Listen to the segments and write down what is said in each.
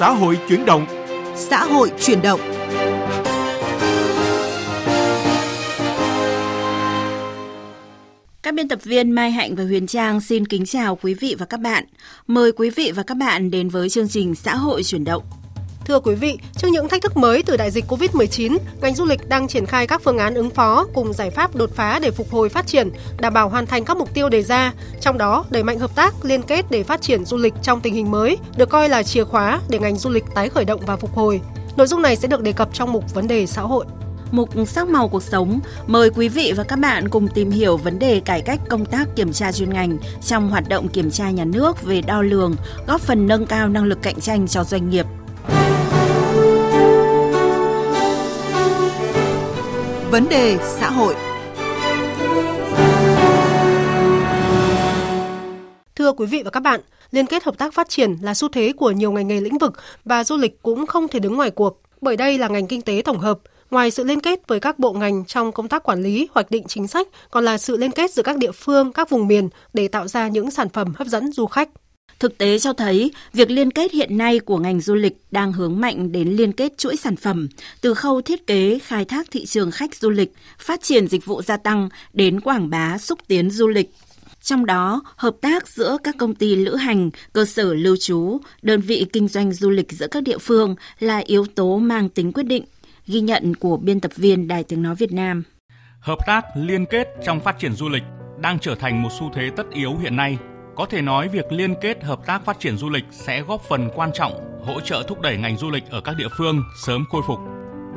xã hội chuyển động. Xã hội chuyển động. Các biên tập viên Mai Hạnh và Huyền Trang xin kính chào quý vị và các bạn. Mời quý vị và các bạn đến với chương trình Xã hội chuyển động. Thưa quý vị, trước những thách thức mới từ đại dịch Covid-19, ngành du lịch đang triển khai các phương án ứng phó cùng giải pháp đột phá để phục hồi phát triển, đảm bảo hoàn thành các mục tiêu đề ra. Trong đó, đẩy mạnh hợp tác, liên kết để phát triển du lịch trong tình hình mới được coi là chìa khóa để ngành du lịch tái khởi động và phục hồi. Nội dung này sẽ được đề cập trong mục vấn đề xã hội. Mục sắc màu cuộc sống mời quý vị và các bạn cùng tìm hiểu vấn đề cải cách công tác kiểm tra chuyên ngành trong hoạt động kiểm tra nhà nước về đo lường, góp phần nâng cao năng lực cạnh tranh cho doanh nghiệp. Vấn đề xã hội Thưa quý vị và các bạn, liên kết hợp tác phát triển là xu thế của nhiều ngành nghề lĩnh vực và du lịch cũng không thể đứng ngoài cuộc, bởi đây là ngành kinh tế tổng hợp. Ngoài sự liên kết với các bộ ngành trong công tác quản lý, hoạch định chính sách, còn là sự liên kết giữa các địa phương, các vùng miền để tạo ra những sản phẩm hấp dẫn du khách. Thực tế cho thấy, việc liên kết hiện nay của ngành du lịch đang hướng mạnh đến liên kết chuỗi sản phẩm, từ khâu thiết kế, khai thác thị trường khách du lịch, phát triển dịch vụ gia tăng đến quảng bá xúc tiến du lịch. Trong đó, hợp tác giữa các công ty lữ hành, cơ sở lưu trú, đơn vị kinh doanh du lịch giữa các địa phương là yếu tố mang tính quyết định, ghi nhận của biên tập viên Đài Tiếng Nói Việt Nam. Hợp tác liên kết trong phát triển du lịch đang trở thành một xu thế tất yếu hiện nay có thể nói việc liên kết hợp tác phát triển du lịch sẽ góp phần quan trọng hỗ trợ thúc đẩy ngành du lịch ở các địa phương sớm khôi phục.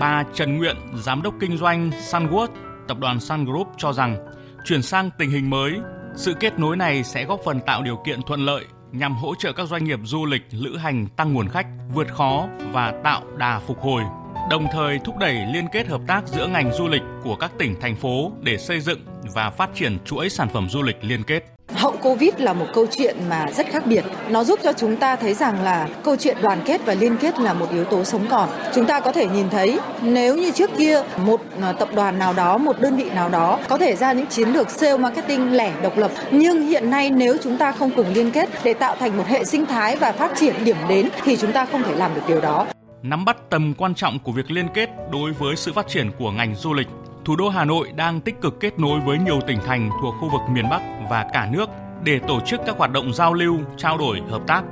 Bà Trần Nguyện, giám đốc kinh doanh Sunwood, tập đoàn Sun Group cho rằng chuyển sang tình hình mới, sự kết nối này sẽ góp phần tạo điều kiện thuận lợi nhằm hỗ trợ các doanh nghiệp du lịch, lữ hành tăng nguồn khách, vượt khó và tạo đà phục hồi đồng thời thúc đẩy liên kết hợp tác giữa ngành du lịch của các tỉnh thành phố để xây dựng và phát triển chuỗi sản phẩm du lịch liên kết. Hậu Covid là một câu chuyện mà rất khác biệt. Nó giúp cho chúng ta thấy rằng là câu chuyện đoàn kết và liên kết là một yếu tố sống còn. Chúng ta có thể nhìn thấy nếu như trước kia một à, tập đoàn nào đó, một đơn vị nào đó có thể ra những chiến lược sale marketing lẻ độc lập, nhưng hiện nay nếu chúng ta không cùng liên kết để tạo thành một hệ sinh thái và phát triển điểm đến thì chúng ta không thể làm được điều đó nắm bắt tầm quan trọng của việc liên kết đối với sự phát triển của ngành du lịch. Thủ đô Hà Nội đang tích cực kết nối với nhiều tỉnh thành thuộc khu vực miền Bắc và cả nước để tổ chức các hoạt động giao lưu, trao đổi, hợp tác.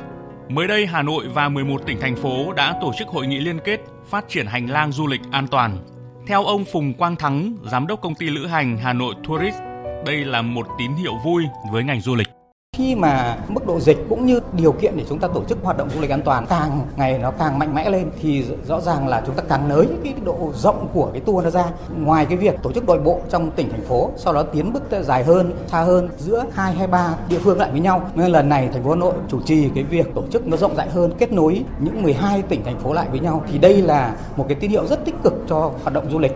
Mới đây, Hà Nội và 11 tỉnh thành phố đã tổ chức hội nghị liên kết phát triển hành lang du lịch an toàn. Theo ông Phùng Quang Thắng, giám đốc công ty lữ hành Hà Nội Tourist, đây là một tín hiệu vui với ngành du lịch khi mà mức độ dịch cũng như điều kiện để chúng ta tổ chức hoạt động du lịch an toàn càng ngày nó càng mạnh mẽ lên, thì rõ ràng là chúng ta càng nới cái độ rộng của cái tour nó ra. Ngoài cái việc tổ chức đội bộ trong tỉnh, thành phố, sau đó tiến bước dài hơn, xa hơn giữa hai hay ba địa phương lại với nhau. Nên lần này thành phố Hà Nội chủ trì cái việc tổ chức nó rộng rãi hơn, kết nối những 12 tỉnh, thành phố lại với nhau. Thì đây là một cái tín hiệu rất tích cực cho hoạt động du lịch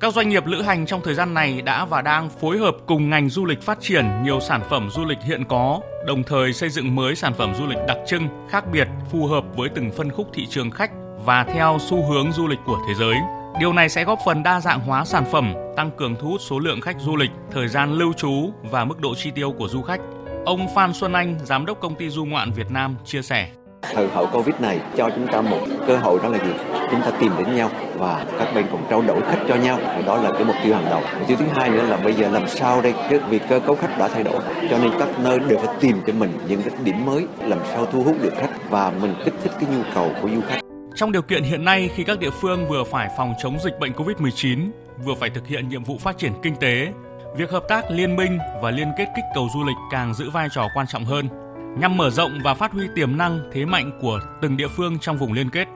các doanh nghiệp lữ hành trong thời gian này đã và đang phối hợp cùng ngành du lịch phát triển nhiều sản phẩm du lịch hiện có, đồng thời xây dựng mới sản phẩm du lịch đặc trưng, khác biệt, phù hợp với từng phân khúc thị trường khách và theo xu hướng du lịch của thế giới. Điều này sẽ góp phần đa dạng hóa sản phẩm, tăng cường thu hút số lượng khách du lịch, thời gian lưu trú và mức độ chi tiêu của du khách. Ông Phan Xuân Anh, giám đốc công ty du ngoạn Việt Nam chia sẻ. Thời hậu Covid này cho chúng ta một cơ hội đó là gì? Chúng ta tìm đến nhau và các bên cùng trao đổi khách cho nhau. Và đó là cái mục tiêu hàng đầu. Mục tiêu thứ hai nữa là bây giờ làm sao đây? Cái vì cơ cấu khách đã thay đổi, cho nên các nơi đều phải tìm cho mình những cái điểm mới, làm sao thu hút được khách và mình kích thích cái nhu cầu của du khách. Trong điều kiện hiện nay khi các địa phương vừa phải phòng chống dịch bệnh Covid-19, vừa phải thực hiện nhiệm vụ phát triển kinh tế, việc hợp tác liên minh và liên kết kích cầu du lịch càng giữ vai trò quan trọng hơn nhằm mở rộng và phát huy tiềm năng thế mạnh của từng địa phương trong vùng liên kết.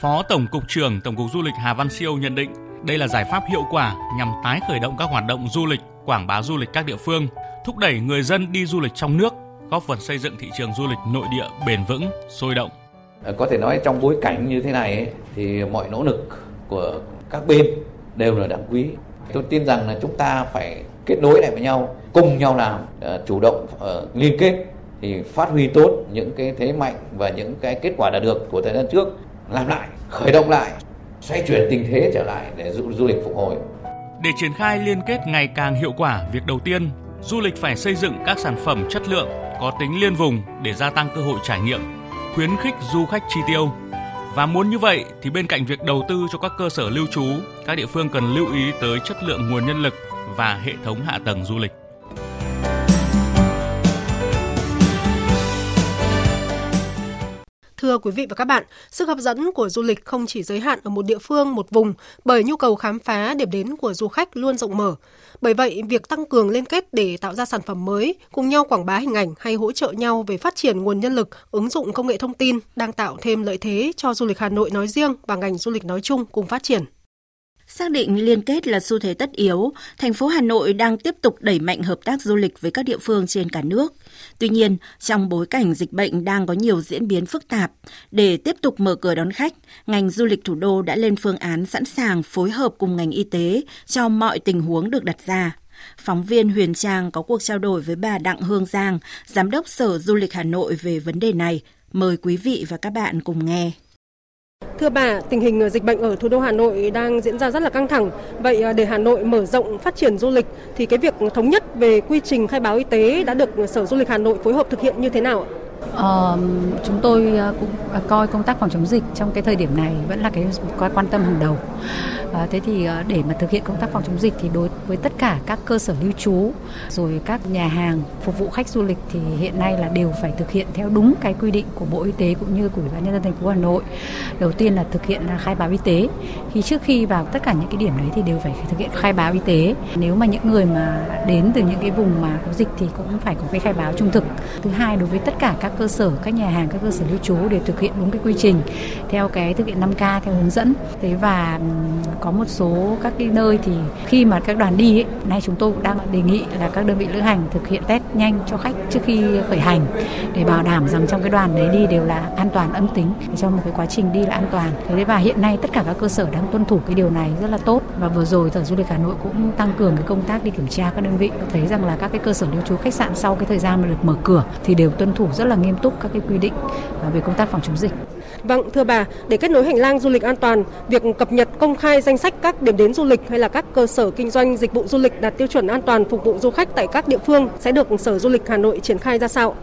Phó Tổng cục trưởng Tổng cục Du lịch Hà Văn Siêu nhận định đây là giải pháp hiệu quả nhằm tái khởi động các hoạt động du lịch, quảng bá du lịch các địa phương, thúc đẩy người dân đi du lịch trong nước, góp phần xây dựng thị trường du lịch nội địa bền vững, sôi động. Ờ, có thể nói trong bối cảnh như thế này thì mọi nỗ lực của các bên đều là đáng quý. Tôi tin rằng là chúng ta phải kết nối lại với nhau, cùng nhau làm, ờ, chủ động ờ, liên kết thì phát huy tốt những cái thế mạnh và những cái kết quả đạt được của thời gian trước làm lại khởi động lại xoay chuyển tình thế trở lại để du, du lịch phục hồi để triển khai liên kết ngày càng hiệu quả việc đầu tiên du lịch phải xây dựng các sản phẩm chất lượng có tính liên vùng để gia tăng cơ hội trải nghiệm khuyến khích du khách chi tiêu Và muốn như vậy thì bên cạnh việc đầu tư cho các cơ sở lưu trú, các địa phương cần lưu ý tới chất lượng nguồn nhân lực và hệ thống hạ tầng du lịch. Thưa quý vị và các bạn, sức hấp dẫn của du lịch không chỉ giới hạn ở một địa phương, một vùng, bởi nhu cầu khám phá điểm đến của du khách luôn rộng mở. Bởi vậy, việc tăng cường liên kết để tạo ra sản phẩm mới, cùng nhau quảng bá hình ảnh hay hỗ trợ nhau về phát triển nguồn nhân lực, ứng dụng công nghệ thông tin đang tạo thêm lợi thế cho du lịch Hà Nội nói riêng và ngành du lịch nói chung cùng phát triển. Xác định liên kết là xu thế tất yếu, thành phố Hà Nội đang tiếp tục đẩy mạnh hợp tác du lịch với các địa phương trên cả nước. Tuy nhiên, trong bối cảnh dịch bệnh đang có nhiều diễn biến phức tạp, để tiếp tục mở cửa đón khách, ngành du lịch thủ đô đã lên phương án sẵn sàng phối hợp cùng ngành y tế cho mọi tình huống được đặt ra. Phóng viên Huyền Trang có cuộc trao đổi với bà Đặng Hương Giang, Giám đốc Sở Du lịch Hà Nội về vấn đề này. Mời quý vị và các bạn cùng nghe. Thưa bà, tình hình ờ, dịch bệnh ở thủ đô Hà Nội đang diễn ra rất là căng thẳng. Vậy ờ, để Hà Nội mở rộng phát triển du lịch thì cái việc thống nhất về quy trình khai báo y tế đã được ờ, Sở Du lịch Hà Nội phối hợp thực hiện như thế nào ạ? Ờ, chúng tôi à, cũng à, coi công tác phòng chống dịch trong cái thời điểm này vẫn là cái quan tâm hàng đầu. À, thế thì à, để mà thực hiện công tác phòng chống dịch thì đối với tất cả các cơ sở lưu trú rồi các nhà hàng phục vụ khách du lịch thì hiện nay là đều phải thực hiện theo đúng cái quy định của Bộ Y tế cũng như của Ủy ban nhân dân thành phố Hà Nội. Đầu tiên là thực hiện khai báo y tế. Khi trước khi vào tất cả những cái điểm đấy thì đều phải thực hiện khai báo y tế. Nếu mà những người mà đến từ những cái vùng mà có dịch thì cũng phải có cái khai báo trung thực. Thứ hai đối với tất cả các các cơ sở, các nhà hàng, các cơ sở lưu trú để thực hiện đúng cái quy trình theo cái thực hiện 5K theo hướng dẫn. Thế và có một số các cái nơi thì khi mà các đoàn đi ấy, nay chúng tôi cũng đang đề nghị là các đơn vị lữ hành thực hiện test nhanh cho khách trước khi khởi hành để bảo đảm rằng trong cái đoàn đấy đi đều là an toàn âm tính. Để trong một cái quá trình đi là an toàn. Thế và hiện nay tất cả các cơ sở đang tuân thủ cái điều này rất là tốt. Và vừa rồi sở du lịch hà nội cũng tăng cường cái công tác đi kiểm tra các đơn vị. Thấy rằng là các cái cơ sở lưu trú khách sạn sau cái thời gian mà được mở cửa thì đều tuân thủ rất là nghiêm túc các cái quy định về công tác phòng chống dịch Vâng, thưa bà, để kết nối hành lang du lịch an toàn, việc cập nhật công khai danh sách các điểm đến du lịch hay là các cơ sở kinh doanh dịch vụ du lịch đạt tiêu chuẩn an toàn phục vụ du khách tại các địa phương sẽ được Sở Du lịch Hà Nội triển khai ra sao?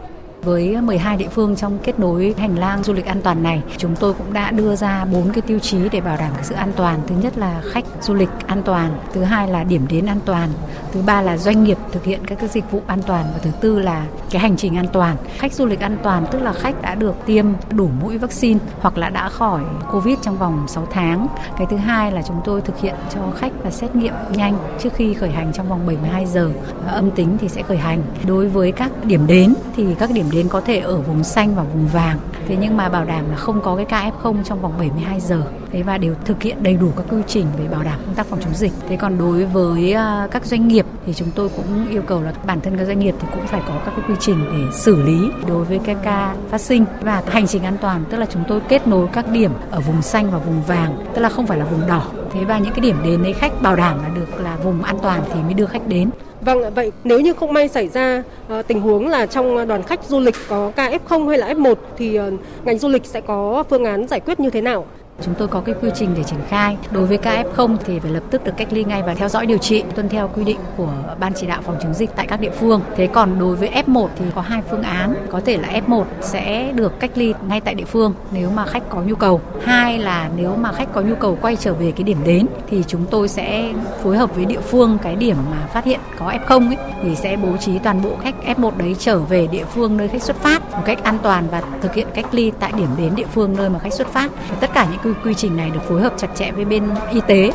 Với 12 địa phương trong kết nối hành lang du lịch an toàn này, chúng tôi cũng đã đưa ra bốn cái tiêu chí để bảo đảm cái sự an toàn. Thứ nhất là khách du lịch an toàn, thứ hai là điểm đến an toàn, thứ ba là doanh nghiệp thực hiện các cái dịch vụ an toàn và thứ tư là cái hành trình an toàn. Khách du lịch an toàn tức là khách đã được tiêm đủ mũi vaccine hoặc là đã khỏi Covid trong vòng 6 tháng. Cái thứ hai là chúng tôi thực hiện cho khách và xét nghiệm nhanh trước khi khởi hành trong vòng 72 giờ. Âm tính thì sẽ khởi hành. Đối với các điểm đến thì các điểm đến có thể ở vùng xanh và vùng vàng. Thế nhưng mà bảo đảm là không có cái ca F0 trong vòng 72 giờ. Thế và đều thực hiện đầy đủ các quy trình về bảo đảm công tác phòng chống dịch. Thế còn đối với à, các doanh nghiệp thì chúng tôi cũng yêu cầu là bản thân các doanh nghiệp thì cũng phải có các cái quy trình để xử lý đối với các ca phát sinh và hành trình an toàn tức là chúng tôi kết nối các điểm ở vùng xanh và vùng vàng tức là không phải là vùng đỏ thế và những cái điểm đến đấy khách bảo đảm là được là vùng an toàn thì mới đưa khách đến Vâng, vậy nếu như không may xảy ra uh, tình huống là trong đoàn khách du lịch có ca F0 hay là F1 thì uh, ngành du lịch sẽ có phương án giải quyết như thế nào? Chúng tôi có cái quy trình để triển khai. Đối với ca F0 thì phải lập tức được cách ly ngay và theo dõi điều trị, tuân theo quy định của Ban chỉ đạo phòng chống dịch tại các địa phương. Thế còn đối với F1 thì có hai phương án. Có thể là F1 sẽ được cách ly ngay tại địa phương nếu mà khách có nhu cầu. Hai là nếu mà khách có nhu cầu quay trở về cái điểm đến thì chúng tôi sẽ phối hợp với địa phương cái điểm mà phát hiện có F0 ấy, thì sẽ bố trí toàn bộ khách F1 đấy trở về địa phương nơi khách xuất phát một cách an toàn và thực hiện cách ly tại điểm đến địa phương nơi mà khách xuất phát. Tất cả những quy, quy trình này được phối hợp chặt chẽ với bên y tế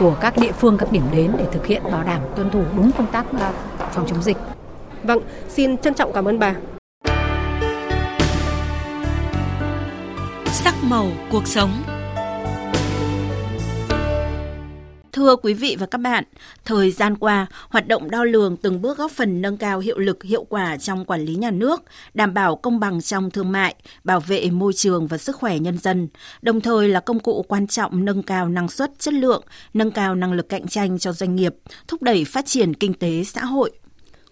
của các địa phương các điểm đến để thực hiện bảo đảm tuân thủ đúng công tác à, phòng chống dịch. Vâng, xin trân trọng cảm ơn bà. Sắc màu cuộc sống Thưa quý vị và các bạn, thời gian qua, hoạt động đo lường từng bước góp phần nâng cao hiệu lực hiệu quả trong quản lý nhà nước, đảm bảo công bằng trong thương mại, bảo vệ môi trường và sức khỏe nhân dân, đồng thời là công cụ quan trọng nâng cao năng suất, chất lượng, nâng cao năng lực cạnh tranh cho doanh nghiệp, thúc đẩy phát triển kinh tế xã hội.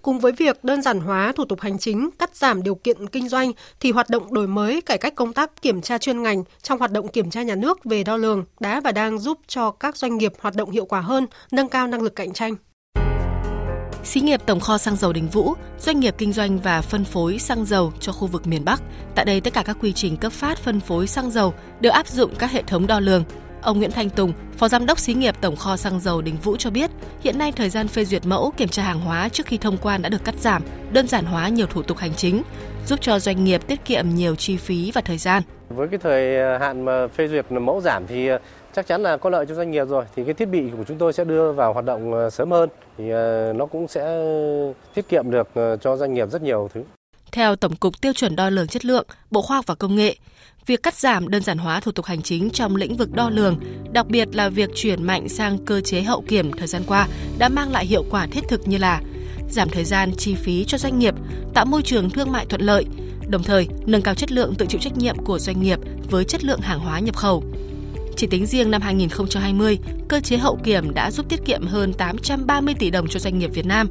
Cùng với việc đơn giản hóa thủ tục hành chính, cắt giảm điều kiện kinh doanh thì hoạt động đổi mới cải cách công tác kiểm tra chuyên ngành trong hoạt động kiểm tra nhà nước về đo lường đã và đang giúp cho các doanh nghiệp hoạt động hiệu quả hơn, nâng cao năng lực cạnh tranh. Xí nghiệp Tổng kho xăng dầu Đình Vũ, doanh nghiệp kinh doanh và phân phối xăng dầu cho khu vực miền Bắc. Tại đây tất cả các quy trình cấp phát phân phối xăng dầu đều áp dụng các hệ thống đo lường. Ông Nguyễn Thanh Tùng, Phó Giám đốc Xí nghiệp Tổng kho xăng dầu Đình Vũ cho biết, hiện nay thời gian phê duyệt mẫu kiểm tra hàng hóa trước khi thông quan đã được cắt giảm, đơn giản hóa nhiều thủ tục hành chính, giúp cho doanh nghiệp tiết kiệm nhiều chi phí và thời gian. Với cái thời à, hạn mà phê duyệt mẫu giảm thì à, chắc chắn là có lợi cho doanh nghiệp rồi thì cái thiết bị của chúng tôi sẽ đưa vào hoạt động à, sớm hơn thì nó cũng sẽ tiết kiệm được cho doanh nghiệp rất nhiều thứ. Theo Tổng cục Tiêu chuẩn đo lường chất lượng, Bộ Khoa học và Công nghệ, việc cắt giảm đơn giản hóa thủ tục hành chính trong lĩnh vực đo lường, đặc biệt là việc chuyển mạnh sang cơ chế hậu kiểm thời gian qua đã mang lại hiệu quả thiết thực như là giảm thời gian chi phí cho doanh nghiệp, tạo môi trường thương mại thuận lợi, đồng thời nâng cao chất lượng tự chịu trách nhiệm của doanh nghiệp với chất lượng hàng hóa nhập khẩu. Chỉ tính riêng năm 2020, cơ chế hậu kiểm đã giúp tiết kiệm hơn 830 tỷ đồng cho doanh nghiệp Việt Nam.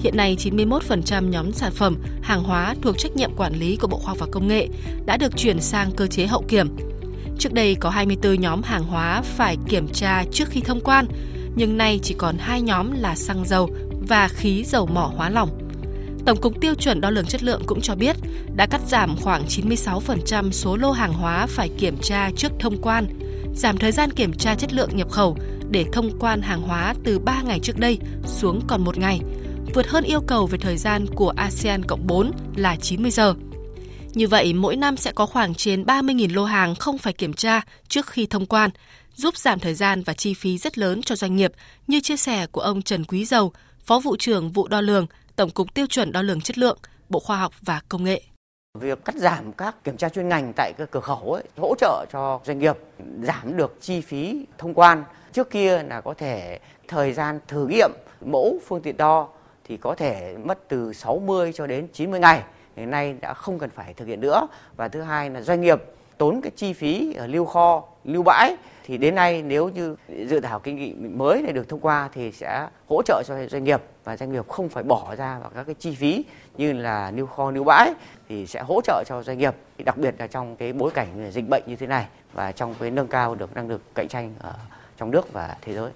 Hiện nay, 91% nhóm sản phẩm, hàng hóa thuộc trách nhiệm quản lý của Bộ Khoa học và Công nghệ đã được chuyển sang cơ chế hậu kiểm. Trước đây có 24 nhóm hàng hóa phải kiểm tra trước khi thông quan, nhưng nay chỉ còn hai nhóm là xăng dầu và khí dầu mỏ hóa lỏng. Tổng cục Tiêu chuẩn đo lường chất lượng cũng cho biết đã cắt giảm khoảng 96% số lô hàng hóa phải kiểm tra trước thông quan giảm thời gian kiểm tra chất lượng nhập khẩu để thông quan hàng hóa từ 3 ngày trước đây xuống còn 1 ngày, vượt hơn yêu cầu về thời gian của ASEAN Cộng 4 là 90 giờ. Như vậy, mỗi năm sẽ có khoảng trên 30.000 lô hàng không phải kiểm tra trước khi thông quan, giúp giảm thời gian và chi phí rất lớn cho doanh nghiệp, như chia sẻ của ông Trần Quý Dầu, Phó vụ trưởng vụ đo lường, Tổng cục Tiêu chuẩn đo lường chất lượng, Bộ Khoa học và Công nghệ. Việc cắt giảm các kiểm tra chuyên ngành tại các cửa khẩu ấy, hỗ trợ cho doanh nghiệp giảm được chi phí thông quan. Trước kia là có thể thời gian thử nghiệm mẫu phương tiện đo thì có thể mất từ 60 cho đến 90 ngày. Hiện nay đã không cần phải thực hiện nữa. Và thứ hai là doanh nghiệp tốn cái chi phí ở lưu kho, lưu bãi thì đến nay nếu như dự thảo kinh nghị mới này được thông qua thì sẽ hỗ trợ cho doanh nghiệp và doanh nghiệp không phải bỏ ra vào các cái chi phí như là lưu kho lưu bãi thì sẽ hỗ trợ cho doanh nghiệp đặc biệt là trong cái bối cảnh dịch bệnh như thế này và trong cái nâng cao được năng lực cạnh tranh ở trong nước và thế giới.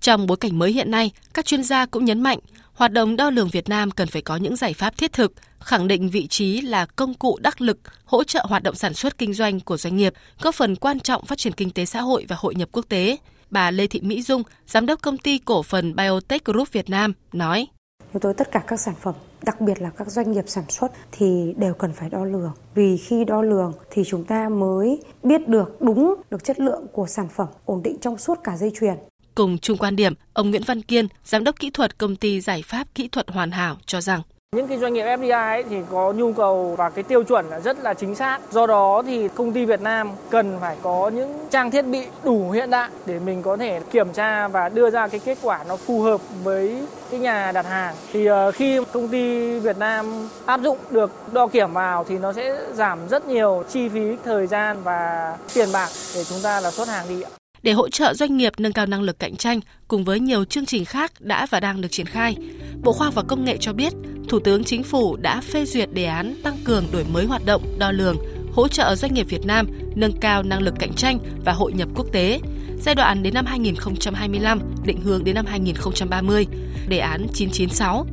Trong bối cảnh mới hiện nay, các chuyên gia cũng nhấn mạnh hoạt động đo lường Việt Nam cần phải có những giải pháp thiết thực, khẳng định vị trí là công cụ đắc lực hỗ trợ hoạt động sản xuất kinh doanh của doanh nghiệp, góp phần quan trọng phát triển kinh tế xã hội và hội nhập quốc tế. Bà Lê Thị Mỹ Dung, giám đốc công ty cổ phần Biotech Group Việt Nam nói: Chúng tôi tất cả các sản phẩm, đặc biệt là các doanh nghiệp sản xuất thì đều cần phải đo lường. Vì khi đo lường thì chúng ta mới biết được đúng được chất lượng của sản phẩm, ổn định trong suốt cả dây chuyền. Cùng chung quan điểm, ông Nguyễn Văn Kiên, giám đốc kỹ thuật công ty giải pháp kỹ thuật hoàn hảo cho rằng những cái doanh nghiệp FDI ấy thì có nhu cầu và cái tiêu chuẩn là rất là chính xác. Do đó thì công ty Việt Nam cần phải có những trang thiết bị đủ hiện đại để mình có thể kiểm tra và đưa ra cái kết quả nó phù hợp với cái nhà đặt hàng. Thì ờ, khi công ty Việt Nam áp dụng được đo kiểm vào thì nó sẽ giảm rất nhiều chi phí, thời gian và tiền bạc để chúng ta là xuất hàng đi ạ để hỗ trợ doanh nghiệp nâng cao năng lực cạnh tranh cùng với nhiều chương trình khác đã và đang được triển khai. Bộ Khoa học và Công nghệ cho biết, Thủ tướng Chính phủ đã phê duyệt đề án tăng cường đổi mới hoạt động, đo lường, hỗ trợ doanh nghiệp Việt Nam nâng cao năng lực cạnh tranh và hội nhập quốc tế giai đoạn đến năm 2025, định hướng đến năm 2030, đề án 996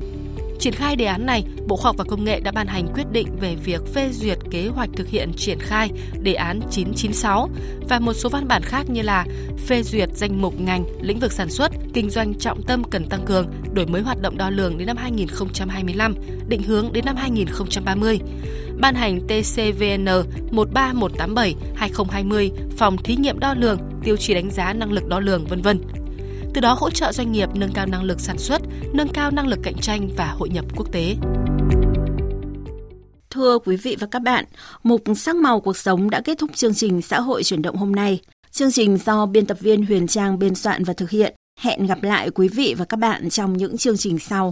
Triển khai đề án này, Bộ Khoa học và Công nghệ đã ban hành quyết định về việc phê duyệt kế hoạch thực hiện triển khai đề án 996 và một số văn bản khác như là phê duyệt danh mục ngành, lĩnh vực sản xuất, kinh doanh trọng tâm cần tăng cường, đổi mới hoạt động đo lường đến năm 2025, định hướng đến năm 2030 ban hành TCVN 13187/2020 phòng thí nghiệm đo lường, tiêu chí đánh giá năng lực đo lường vân vân từ đó hỗ trợ doanh nghiệp nâng cao năng lực sản xuất, nâng cao năng lực cạnh tranh và hội nhập quốc tế. Thưa quý vị và các bạn, mục sắc màu cuộc sống đã kết thúc chương trình xã hội chuyển động hôm nay. Chương trình do biên tập viên Huyền Trang biên soạn và thực hiện. Hẹn gặp lại quý vị và các bạn trong những chương trình sau.